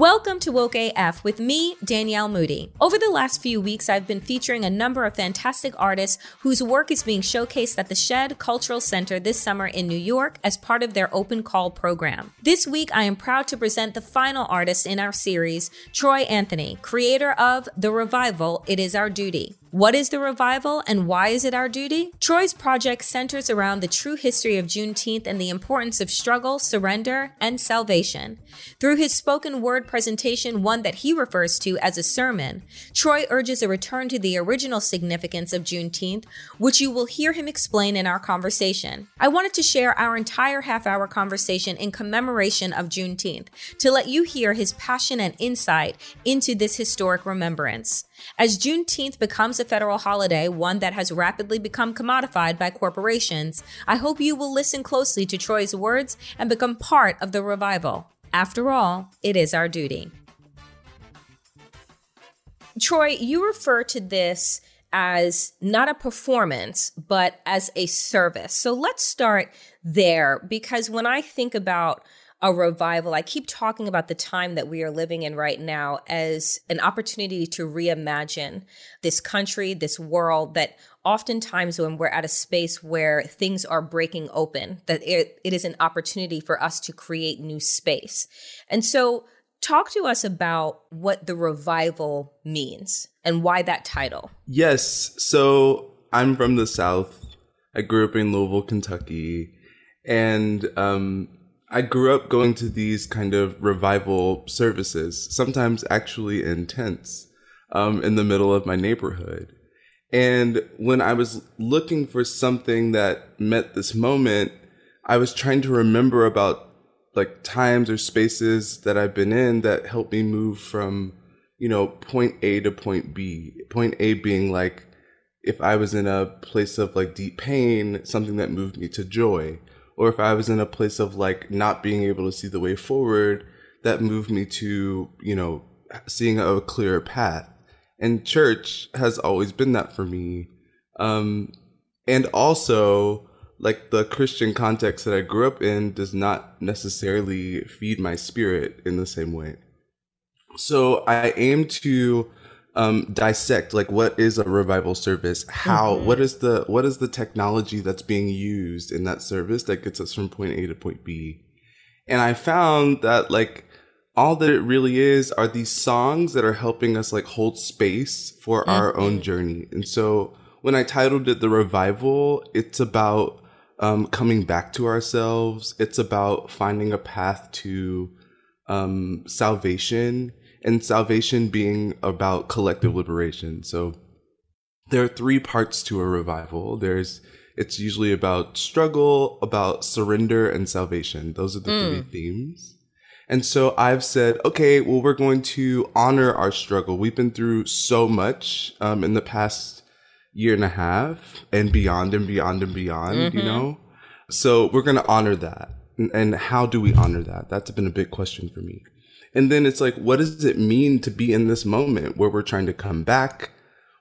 Welcome to Woke AF with me, Danielle Moody. Over the last few weeks, I've been featuring a number of fantastic artists whose work is being showcased at the Shed Cultural Center this summer in New York as part of their open call program. This week, I am proud to present the final artist in our series, Troy Anthony, creator of The Revival It Is Our Duty. What is the revival and why is it our duty? Troy's project centers around the true history of Juneteenth and the importance of struggle, surrender, and salvation. Through his spoken word presentation, one that he refers to as a sermon, Troy urges a return to the original significance of Juneteenth, which you will hear him explain in our conversation. I wanted to share our entire half hour conversation in commemoration of Juneteenth to let you hear his passion and insight into this historic remembrance. As Juneteenth becomes a federal holiday, one that has rapidly become commodified by corporations, I hope you will listen closely to Troy's words and become part of the revival. After all, it is our duty. Troy, you refer to this as not a performance, but as a service. So let's start there because when I think about a revival. I keep talking about the time that we are living in right now as an opportunity to reimagine this country, this world that oftentimes when we're at a space where things are breaking open, that it, it is an opportunity for us to create new space. And so talk to us about what the revival means and why that title. Yes. So I'm from the South. I grew up in Louisville, Kentucky. And um, I grew up going to these kind of revival services, sometimes actually in tents um, in the middle of my neighborhood. And when I was looking for something that met this moment, I was trying to remember about like times or spaces that I've been in that helped me move from, you know, point A to point B. Point A being like, if I was in a place of like deep pain, something that moved me to joy or if I was in a place of like not being able to see the way forward, that moved me to, you know, seeing a clearer path. And church has always been that for me. Um, and also, like the Christian context that I grew up in does not necessarily feed my spirit in the same way. So I aim to um, dissect like what is a revival service? How mm-hmm. what is the what is the technology that's being used in that service that gets us from point a to point b? And i found that like all that it really is are these songs that are helping us like hold space for mm-hmm. our own journey. And so when i titled it the revival it's about um, coming back to ourselves. It's about finding a path to um, salvation and salvation being about collective liberation. So there are three parts to a revival. There's it's usually about struggle, about surrender and salvation. Those are the mm. three themes. And so I've said, okay, well, we're going to honor our struggle. We've been through so much um, in the past year and a half and beyond and beyond and beyond, mm-hmm. you know? So we're going to honor that. And, and how do we honor that? That's been a big question for me. And then it's like, what does it mean to be in this moment where we're trying to come back,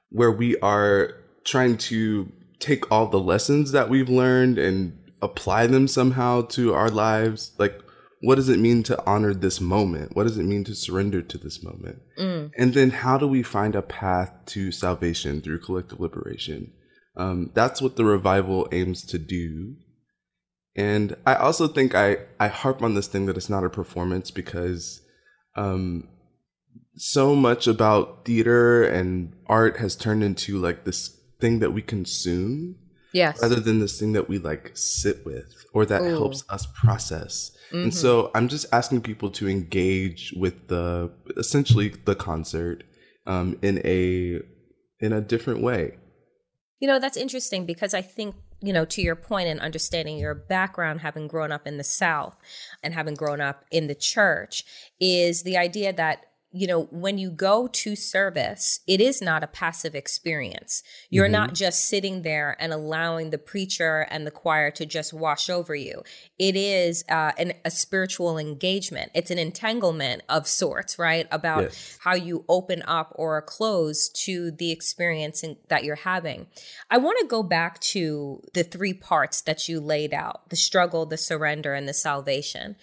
where we are trying to take all the lessons that we've learned and apply them somehow to our lives? Like, what does it mean to honor this moment? What does it mean to surrender to this moment? Mm. And then how do we find a path to salvation through collective liberation? Um, that's what the revival aims to do. And I also think I, I harp on this thing that it's not a performance because um, so much about theater and art has turned into like this thing that we consume yes rather than this thing that we like sit with or that Ooh. helps us process mm-hmm. and so i'm just asking people to engage with the essentially the concert um, in a in a different way you know that's interesting because i think you know, to your point in understanding your background, having grown up in the South and having grown up in the church, is the idea that you know, when you go to service, it is not a passive experience. You're mm-hmm. not just sitting there and allowing the preacher and the choir to just wash over you. It is uh, an, a spiritual engagement. It's an entanglement of sorts, right? About yes. how you open up or close to the experience in, that you're having. I want to go back to the three parts that you laid out the struggle, the surrender, and the salvation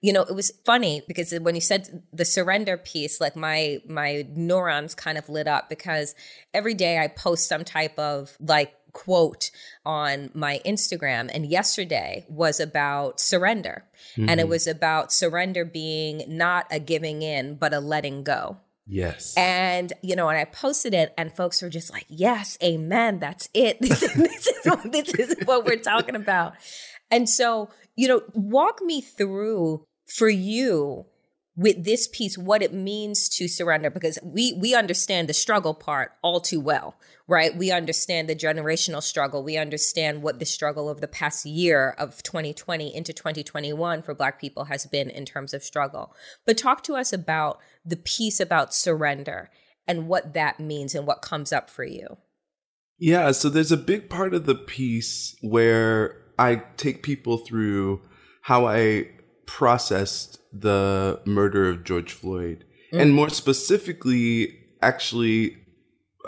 you know it was funny because when you said the surrender piece like my my neurons kind of lit up because every day i post some type of like quote on my Instagram. And yesterday was about surrender. Mm-hmm. And it mm-hmm. was about surrender being not a giving in, but a letting go. Yes. And, you know, and I posted it, and folks were just like, yes, amen. That's it. This, this, is, this is what we're talking about. And so, you know, walk me through for you with this piece what it means to surrender because we we understand the struggle part all too well right? We understand the generational struggle. We understand what the struggle of the past year of 2020 into 2021 for black people has been in terms of struggle. But talk to us about the piece about surrender and what that means and what comes up for you. Yeah so there's a big part of the piece where i take people through how i processed the murder of George Floyd, mm. and more specifically, actually,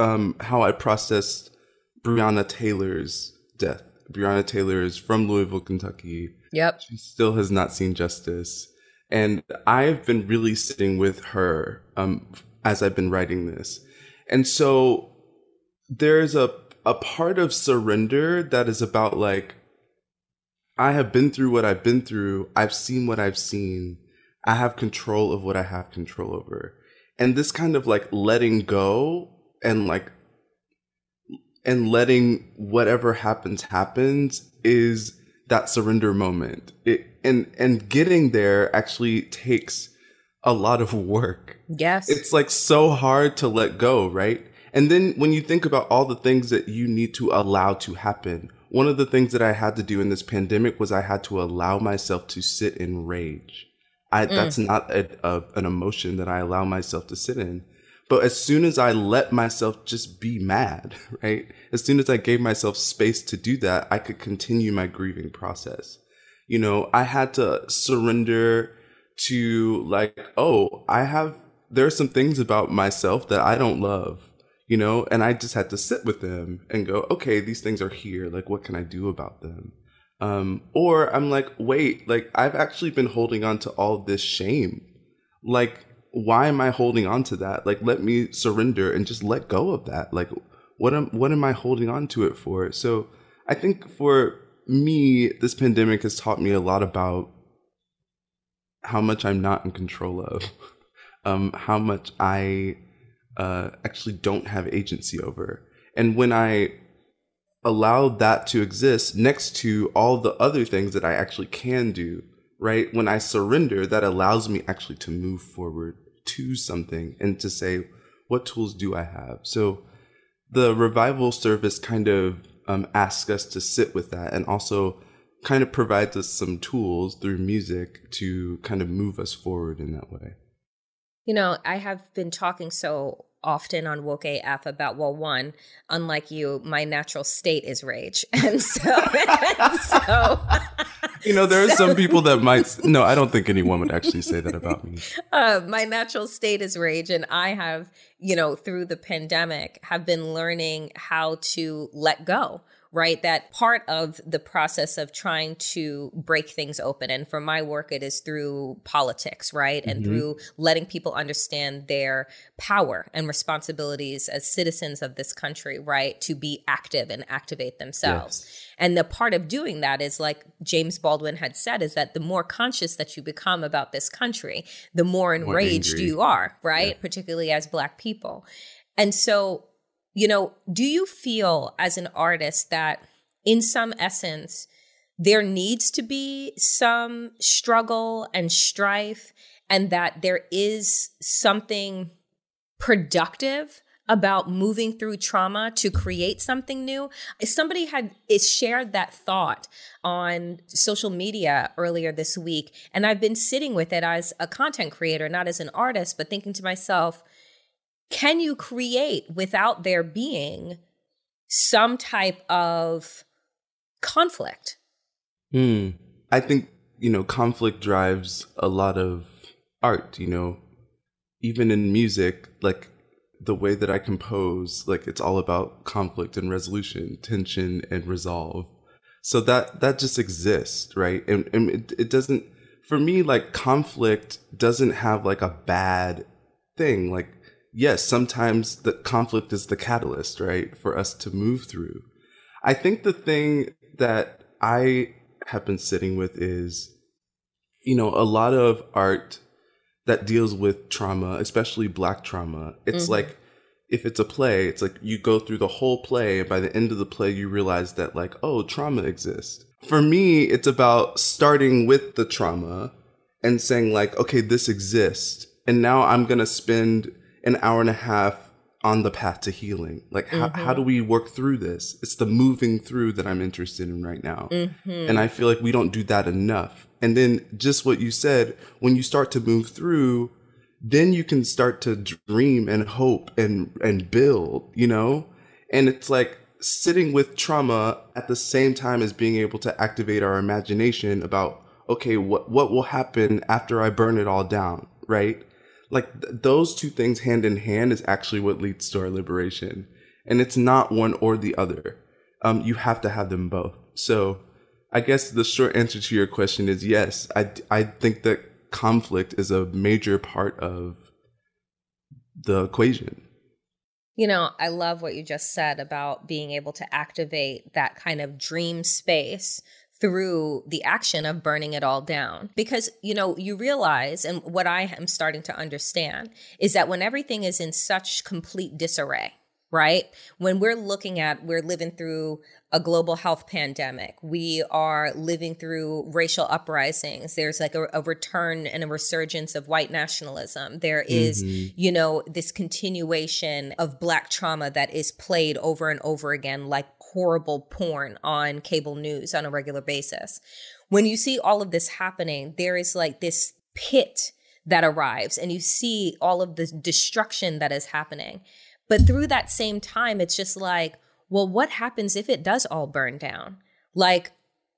um, how I processed Breonna Taylor's death. Breonna Taylor is from Louisville, Kentucky. Yep. She still has not seen justice. And I've been really sitting with her um, as I've been writing this. And so there's a, a part of surrender that is about like, I have been through what I've been through. I've seen what I've seen. I have control of what I have control over. And this kind of like letting go and like, and letting whatever happens happens is that surrender moment. It, and, and getting there actually takes a lot of work. Yes. It's like so hard to let go, right? And then when you think about all the things that you need to allow to happen, one of the things that I had to do in this pandemic was I had to allow myself to sit in rage. I, mm. That's not a, a, an emotion that I allow myself to sit in. But as soon as I let myself just be mad, right? As soon as I gave myself space to do that, I could continue my grieving process. You know, I had to surrender to like, oh, I have, there are some things about myself that I don't love you know and i just had to sit with them and go okay these things are here. Like what can i do about them? Um, or i'm like wait like i've actually been holding on to all this shame. Like why am i holding on to that? Like let me surrender and just let go of that. Like what am what am i holding on to it for? So i think for me this pandemic has taught me a lot about how much i'm not in control of um how much i uh, actually don't have agency over. And when I allow that to exist next to all the other things that I actually can do, right? When I surrender, that allows me actually to move forward to something and to say, what tools do I have? So the revival service kind of um, asks us to sit with that and also kind of provides us some tools through music to kind of move us forward in that way. You know, I have been talking so often on Woke AF about, well, one, unlike you, my natural state is rage. And so, and so you know, there are some people that might, no, I don't think anyone would actually say that about me. Uh, my natural state is rage. And I have, you know, through the pandemic, have been learning how to let go right? That part of the process of trying to break things open. And for my work, it is through politics, right? And mm-hmm. through letting people understand their power and responsibilities as citizens of this country, right? To be active and activate themselves. Yes. And the part of doing that is like James Baldwin had said, is that the more conscious that you become about this country, the more enraged more you are, right? Yeah. Particularly as Black people. And so you know, do you feel as an artist that in some essence, there needs to be some struggle and strife, and that there is something productive about moving through trauma to create something new. Somebody had eh, shared that thought on social media earlier this week, and I've been sitting with it as a content creator, not as an artist, but thinking to myself, can you create without there being some type of conflict? Hmm. I think, you know, conflict drives a lot of art, you know, even in music, like the way that I compose, like it's all about conflict and resolution, tension and resolve. So that that just exists, right? And, and it, it doesn't for me like conflict doesn't have like a bad thing. Like yes, sometimes the conflict is the catalyst, right, for us to move through. I think the thing that I have been sitting with is, you know, a lot of art that deals with trauma, especially black trauma, it's mm-hmm. like if it's a play, it's like you go through the whole play, and by the end of the play, you realize that, like, oh, trauma exists. For me, it's about starting with the trauma and saying, like, okay, this exists. And now I'm going to spend an hour and a half on the path to healing. Like, mm-hmm. how, how do we work through this? It's the moving through that I'm interested in right now. Mm-hmm. And I feel like we don't do that enough. And then just what you said, when you start to move through, then you can start to dream and hope and, and build, you know? And it's like sitting with trauma at the same time as being able to activate our imagination about, okay, what, what will happen after I burn it all down, right? Like th- those two things hand in hand is actually what leads to our liberation. And it's not one or the other. Um, you have to have them both. So i guess the short answer to your question is yes. I, I think that conflict is a major part of the equation. You know, I love what you just said about being able to activate that kind of dream space through the action of burning it all down. Because, you know, you realize, and what I am starting to understand is that when everything is in such complete disarray, right? When we're looking at, we're living through a global health pandemic. We are living through racial uprisings. There's like a, a return and a resurgence of white nationalism. There is, mm-hmm. you know, this continuation of black trauma that is played over and over again, like horrible porn on cable news on a regular basis. When you see all of this happening, there is like this pit that arrives and you see all of the destruction that is happening. But through that same time, it's just like, well, what happens if it does all burn down? Like,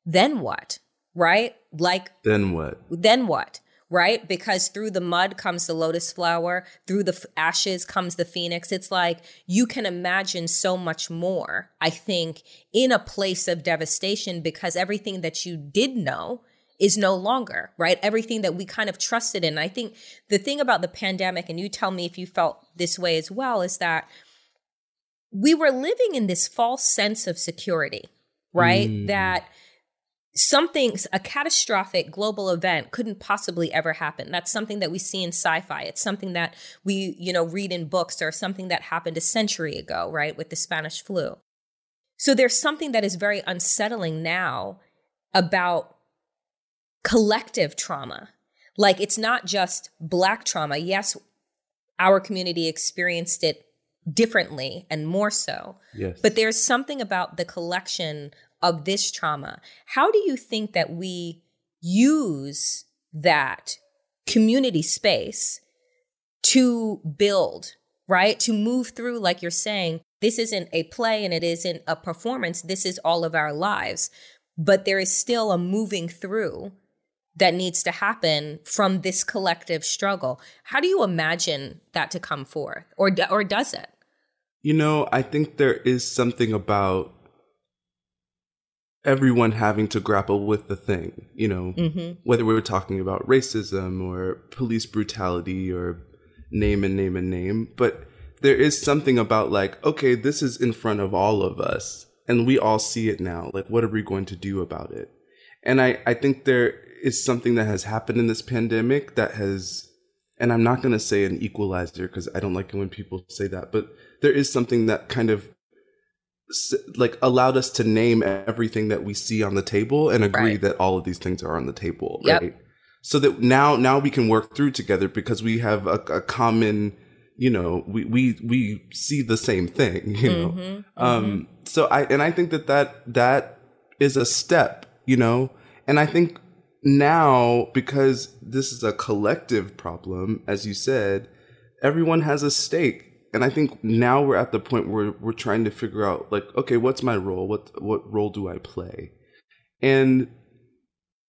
then what? Right? Like, then what? Then what? Right? Because through the mud comes the lotus flower, through the f- ashes comes the phoenix. It's like you can imagine so much more, I think, in a place of devastation because everything that you did know is no longer, right? Everything that we kind of trusted in. I think the thing about the pandemic, and you tell me if you felt this way as well, is that we were living in this false sense of security, right? Mm. That something a catastrophic global event couldn't possibly ever happen. That's something that we see in sci-fi. It's something that we you know read in books or something that happened a century ago right with the spanish flu. So there's something that is very unsettling now about collective trauma. Like it's not just black trauma. Yes our community experienced it differently and more so. Yes. but there's something about the collection of this trauma, how do you think that we use that community space to build, right? To move through, like you're saying, this isn't a play and it isn't a performance. This is all of our lives. But there is still a moving through that needs to happen from this collective struggle. How do you imagine that to come forth? Or, or does it? You know, I think there is something about everyone having to grapple with the thing, you know, mm-hmm. whether we were talking about racism or police brutality or name and name and name, but there is something about like, okay, this is in front of all of us and we all see it now. Like, what are we going to do about it? And I, I think there is something that has happened in this pandemic that has, and I'm not going to say an equalizer because I don't like it when people say that, but there is something that kind of like allowed us to name everything that we see on the table and agree right. that all of these things are on the table yep. right so that now now we can work through together because we have a, a common you know we we we see the same thing you know mm-hmm, um mm-hmm. so i and i think that that that is a step you know and i think now because this is a collective problem as you said everyone has a stake and I think now we're at the point where we're trying to figure out like, okay, what's my role? What what role do I play? And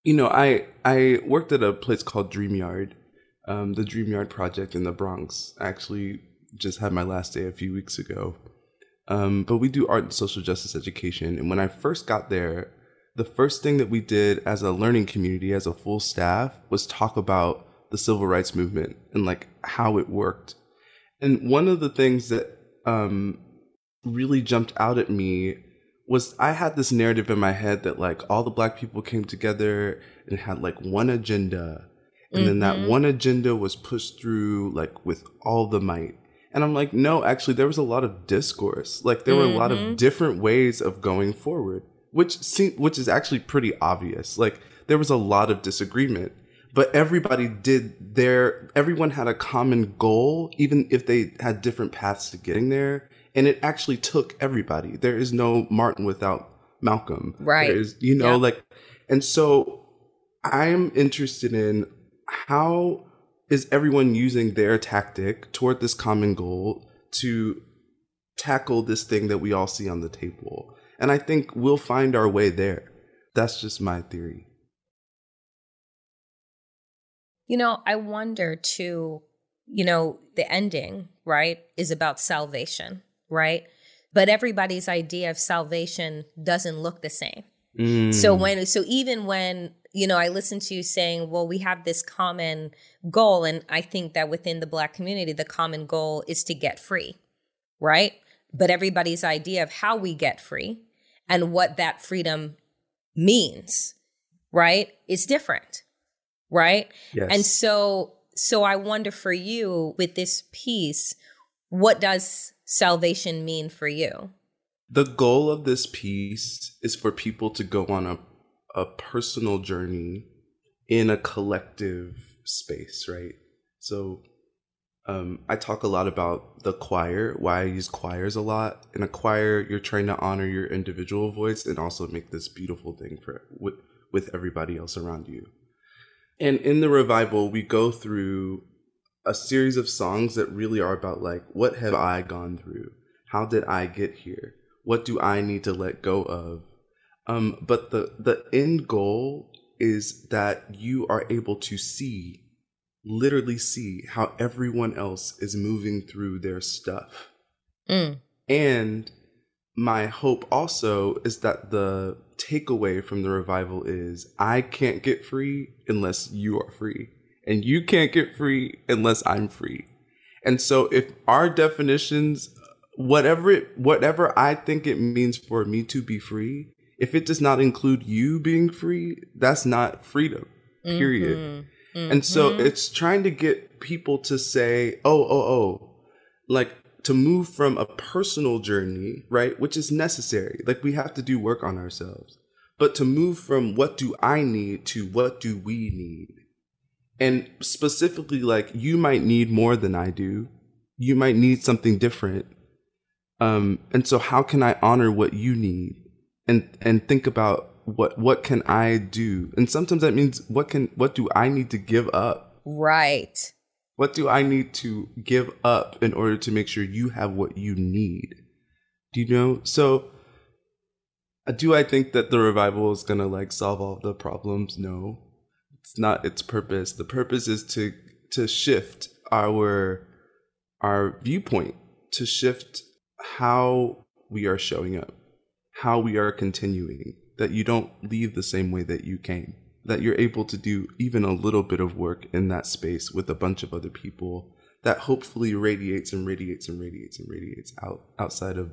you know, I I worked at a place called Dreamyard, um, the Dreamyard Project in the Bronx. I actually just had my last day a few weeks ago. Um, but we do art and social justice education. And when I first got there, the first thing that we did as a learning community, as a full staff, was talk about the civil rights movement and like how it worked and one of the things that um, really jumped out at me was I had this narrative in my head that like all the black people came together and had like one agenda. And mm-hmm. then that mm-hmm. one agenda was pushed through like with all the might. And I'm like, no, actually, there was a lot of discourse. Like there mm-hmm. were a lot of mm-hmm. different ways of going forward, which seem, which is actually pretty obvious. Like there was a lot of disagreement but everybody did their everyone had a common goal even if they had different paths to getting there. And it actually took everybody. There is no martin without malcolm. Right. There is, you know yeah. like and so i'm interested in how is everyone using their tactic toward this common goal to tackle this thing that we all see on the table? And i think we'll find our way there. That's just my theory you know, I wonder too, you know, the ending, right, is about salvation, right? But everybody's idea of salvation doesn't look the same. Mm. So when so even when you know I listen to you saying, well, we have this common goal, and I think that within the Black community, the common goal is to get free, right? But everybody's idea of how we get free and what that freedom means, right, is different right? Yes. And so so I wonder for you with this piece, what does salvation mean for you? The goal of this piece is for people to go on a a personal journey in a collective space, right? So um, I talk a lot about the choir, why I use choirs a lot. In a choir, you're trying to honor your individual voice and also make this beautiful thing for with, with everybody else around you. And in the revival, we go through a series of songs that really are about like, what have I gone through? How did I get here? What do I need to let go of? Um, but the the end goal is that you are able to see, literally see how everyone else is moving through their stuff. Mm. And my hope also is that the takeaway from the revival is I can't get free unless you are free. And you can't get free unless I'm free. And so if our definitions whatever it whatever I think it means for me to be free, if it does not include you being free, that's not freedom. Period. Mm-hmm. Mm-hmm. And so mm-hmm. it's trying to get people to say, "Oh, oh, oh." Like to move from a personal journey, right, which is necessary. Like we have to do work on ourselves. But to move from what do I need to what do we need? And specifically, like you might need more than I do. You might need something different. Um, and so how can I honor what you need? and and think about what what can I do? And sometimes that means what can what do I need to give up? Right. What do I need to give up in order to make sure you have what you need? Do you know? So uh, do I think that the revival is going to like solve all the problems? No. It's not its purpose. The purpose is to to shift our our viewpoint, to shift how we are showing up, how we are continuing, that you don't leave the same way that you came that you're able to do even a little bit of work in that space with a bunch of other people that hopefully radiates and radiates and radiates and radiates out outside of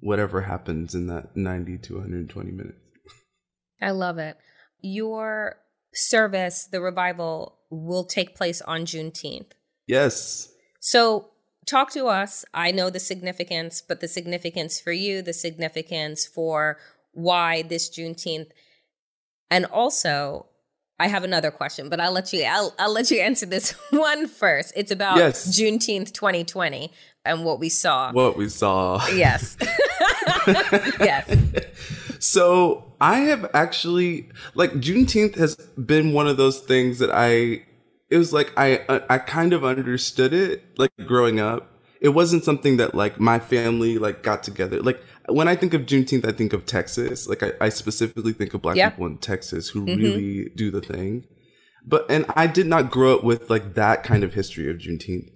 whatever happens in that 90 to 120 minutes. I love it. Your service, the revival, will take place on Juneteenth. Yes. So talk to us. I know the significance, but the significance for you, the significance for why this Juneteenth and also, I have another question, but I'll let you I'll, I'll let you answer this one first. It's about yes. Juneteenth 2020 and what we saw. What we saw. Yes. yes. So I have actually like Juneteenth has been one of those things that I it was like I uh, I kind of understood it like growing up. It wasn't something that like my family like got together. Like when I think of Juneteenth, I think of Texas. Like I, I specifically think of black yep. people in Texas who mm-hmm. really do the thing. But and I did not grow up with like that kind of history of Juneteenth.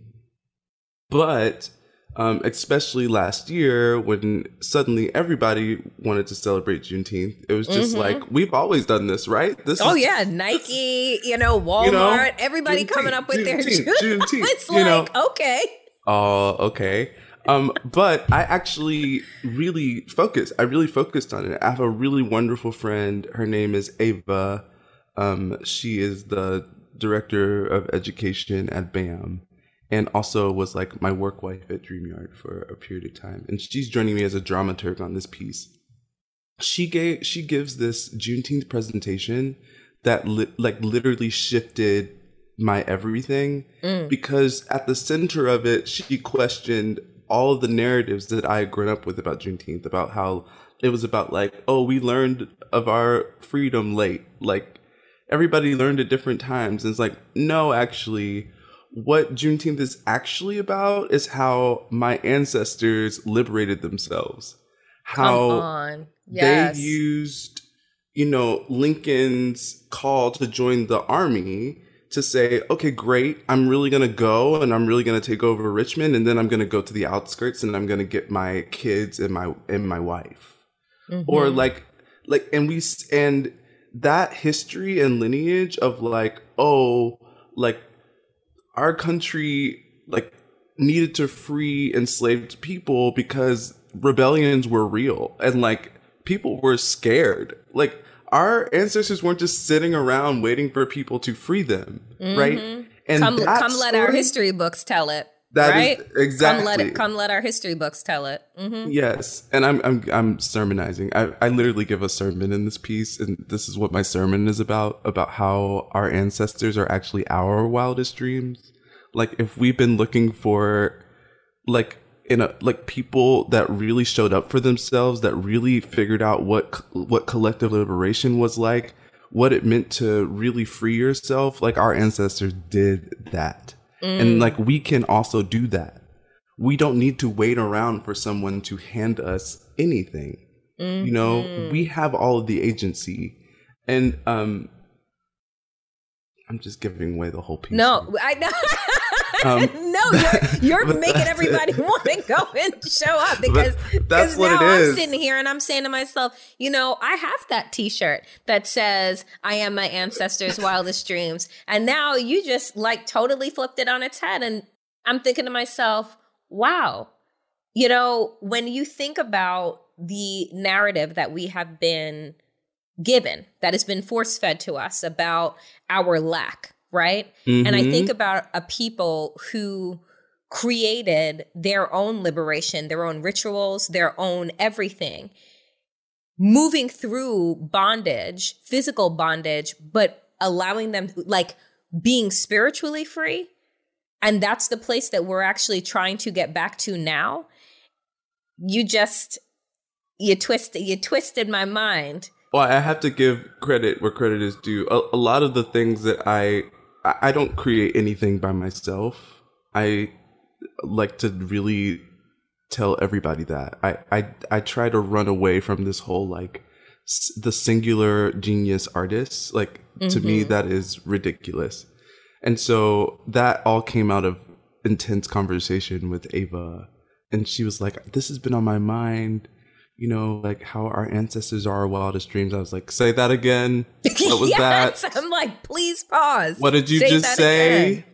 But um, especially last year when suddenly everybody wanted to celebrate Juneteenth. It was just mm-hmm. like we've always done this, right? This oh is, yeah, Nike, you know, Walmart, you know, everybody Juneteenth, coming up with Juneteenth, their Juneteenth. It's like know? okay. Oh, okay. Um, but I actually really focused. I really focused on it. I have a really wonderful friend. Her name is Ava. Um, she is the director of education at BAM and also was like my work wife at DreamYard for a period of time. And she's joining me as a dramaturg on this piece. She gave she gives this Juneteenth presentation that li- like literally shifted my everything mm. because at the center of it she questioned all of the narratives that I had grown up with about Juneteenth, about how it was about like, oh, we learned of our freedom late. Like everybody learned at different times. And it's like, no, actually, what Juneteenth is actually about is how my ancestors liberated themselves. How yes. they used, you know, Lincoln's call to join the army to say, okay, great, I'm really gonna go and I'm really gonna take over Richmond, and then I'm gonna go to the outskirts and I'm gonna get my kids and my and my wife, mm-hmm. or like like and we and that history and lineage of like oh like our country like needed to free enslaved people because rebellions were real and like people were scared like our ancestors weren't just sitting around waiting for people to free them, mm-hmm. right? And come, come let our history books tell it. That right? exactly. Come let it. Come let our history books tell it. Mm-hmm. Yes, and I'm I'm I'm sermonizing. I I literally give a sermon in this piece, and this is what my sermon is about: about how our ancestors are actually our wildest dreams. Like if we've been looking for, like in a like people that really showed up for themselves that really figured out what what collective liberation was like what it meant to really free yourself like our ancestors did that mm. and like we can also do that we don't need to wait around for someone to hand us anything mm-hmm. you know mm-hmm. we have all of the agency and um i'm just giving away the whole piece no i know. Um, no, you're, you're making everybody want to go and show up because that's what now it is. I'm sitting here and I'm saying to myself, you know, I have that T-shirt that says "I am my ancestors' wildest dreams," and now you just like totally flipped it on its head, and I'm thinking to myself, wow, you know, when you think about the narrative that we have been given, that has been force fed to us about our lack right? Mm-hmm. And I think mm-hmm. about a people who created their own liberation, their own rituals, their own everything, moving through bondage, physical bondage, but allowing them, like being spiritually free. And that's the place that we're actually trying to get back to now. You just, you twisted you twisted my mind. Well, I have to give credit where credit is due. A, a lot of the things that I I don't create anything by myself. I like to really tell everybody that. I I I try to run away from this whole like s- the singular genius artist. Like to me mm-hmm. that is ridiculous. And so that all came out of intense conversation with Ava and she was like this has been on my mind you know, like how our ancestors are our wildest dreams. I was like, say that again. What was yes, that? I'm like, please pause. What did you Say just say? again.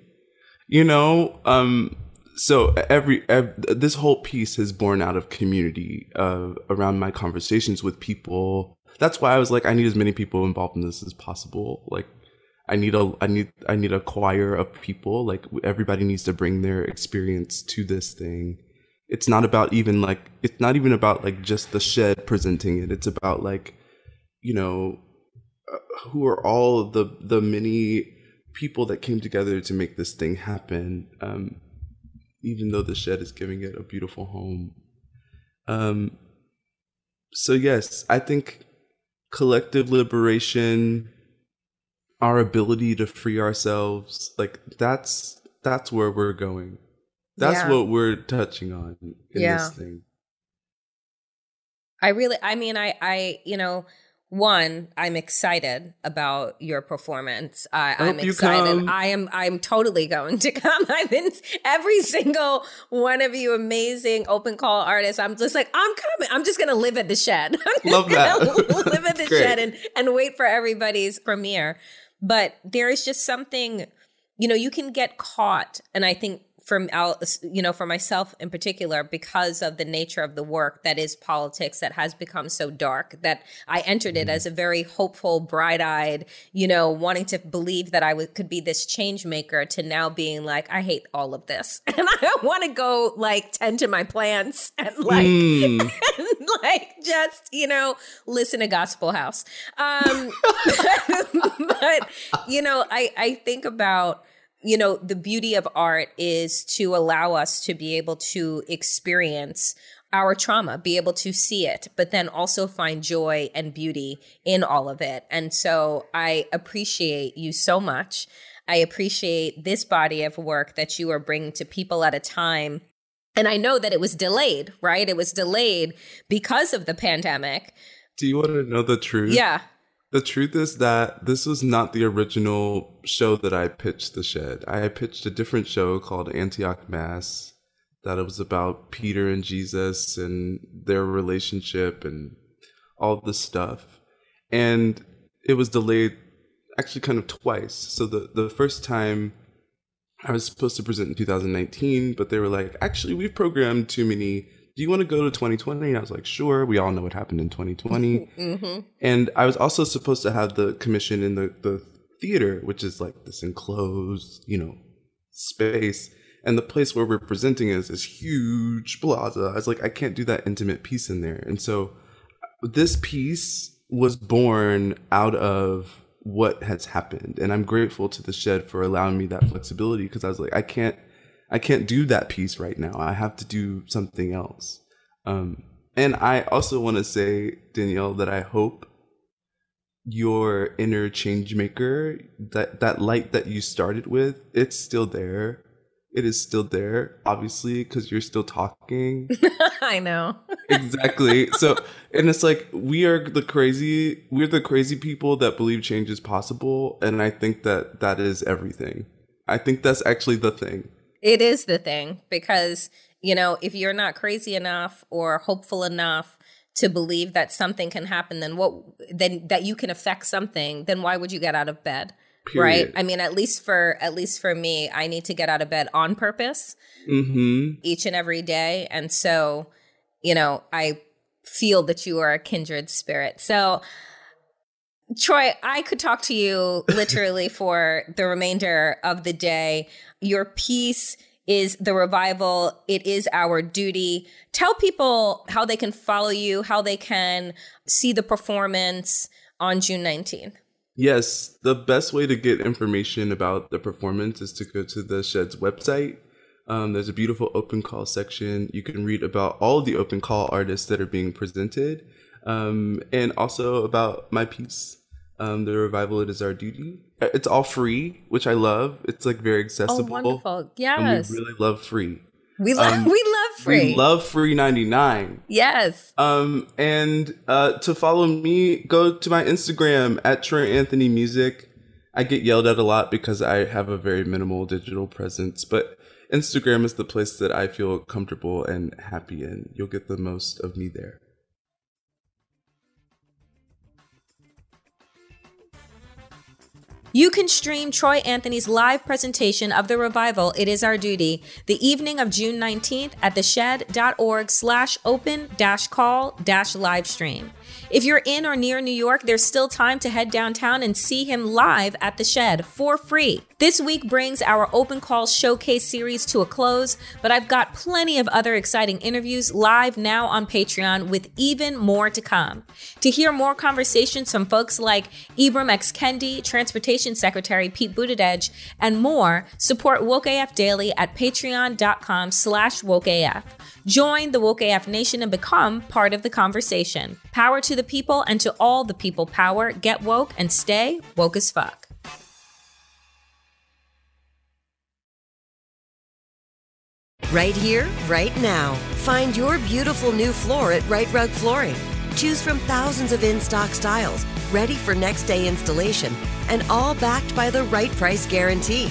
You know, um, so every, ev this whole piece has born out of community uh, around my conversations with people. That's why I was like, I need as many people involved in this as possible. Like, I need a, I need, I need a choir of people. Like, everybody needs to bring their experience to this thing. It's not about even like, it's not even about like just the shed presenting it. It's about like, you know, who are all the the many people that came together to make this thing happen um even though the shed is giving it a beautiful home um so yes i think collective liberation our ability to free ourselves like that's that's where we're going that's Yeah. what we're touching on in Yeah. this thing I really, I mean, I, I, you know, one, I'm excited about your performance. I, you excited. come. I am, I'm totally going to come. I've been every single one of you amazing open call artists. I'm just like, I'm coming. I'm just gonna live at the shed. I'm Love that. live at the shed and and wait for everybody's premiere. But there is just something, you know, you can get caught, and I think from out, you know, for myself in particular, because of the nature of the work that is politics that has become so dark, that I entered it as a very hopeful, bright-eyed, you know, wanting to believe that I could be this change maker, to now being like, I hate all of this, and I want to go like tend to my plants and like Mm. and like just you know listen to gospel house. Um but you know i i think about you know the beauty of art is to allow us to be able to experience our trauma be able to see it but then also find joy and beauty in all of it and so i appreciate you so much i appreciate this body of work that you are bringing to people at a time and I know that it was delayed, right? It was delayed because of the pandemic. do you want to know the truth Yeah. The truth is that this was not the original show that I pitched the shed. I pitched a different show called Antioch Mass that it was about Peter and Jesus and their relationship and all this stuff. And it was delayed actually kind of twice. So the, the first time I was supposed to present in 2019, but they were like, actually, we've programmed too many. Do you want to go to 2020? And I was like, sure. We all know what happened in 2020. Mm-hmm. And I was also supposed to have the commission in the, the theater, which is like this enclosed, you know, space. And the place where we're presenting is this huge plaza. I was like, I can't do that intimate piece in there. And so this piece was born out of what has happened. And I'm grateful to the shed for allowing me that flexibility because I was like, I can't I can't do that piece right now. I have to do something else. Um, and I also want to say, Danielle, that I hope your inner change maker, that, that light that you started with, it's still there. It is still there, obviously, because you're still talking. I know. exactly. So, and it's like we are the crazy, we're the crazy people that believe change is possible. And I think that that is everything. I think that's actually the thing. It is the thing because, you know, if you're not crazy enough or hopeful enough to believe that something can happen, then what, then that you can affect something, then why would you get out of bed? Right. I mean, at least for, at least for me, I need to get out of bed on purpose Mm-hmm. each and every day. And so, you know, I feel that you are a kindred spirit. So, Troy, I could talk to you literally for the remainder of the day. Your piece is the revival. It is our duty. Tell people how they can follow you, how they can see the performance on June 19th. Yes, the best way to get information about the performance is to go to the Shed's website. Um, there's a beautiful open call section. You can read about all the open call artists that are being presented, um, and also about my piece, um, the revival. It is our duty. It's all free, which I love. It's like very accessible. Oh, wonderful! And Yes, we really love free. we love um, we love free. We love free ninety nine. yes. Um, and uh, to follow me, go to my Instagram at Troy Anthony Music. I get yelled at a lot because I have a very minimal digital presence, but Instagram is the place that I feel comfortable and happy in. You'll get the most of me there. You can stream Troy Anthony's live presentation of the revival It Is Our Duty the evening of June 19th at theshed.org slash open dash call dash live stream. If you're in or near New York, there's still time to head downtown and see him live at the Shed for free. This week brings our Open Calls Showcase series to a close, but I've got plenty of other exciting interviews live now on Patreon with even more to come. To hear more conversations from folks like Ibram X. Kendi, Transportation Secretary Pete Buttigieg, and more, support Woke AF Daily at patreon.com slash wokeaf. Join the Woke AF Nation and become part of the conversation. Power to the people and to all the people power. Get woke and stay woke as fuck. Right here, right now. Find your beautiful new floor at Rite Rug Flooring. Choose from thousands of in stock styles, ready for next day installation, and all backed by the right price guarantee.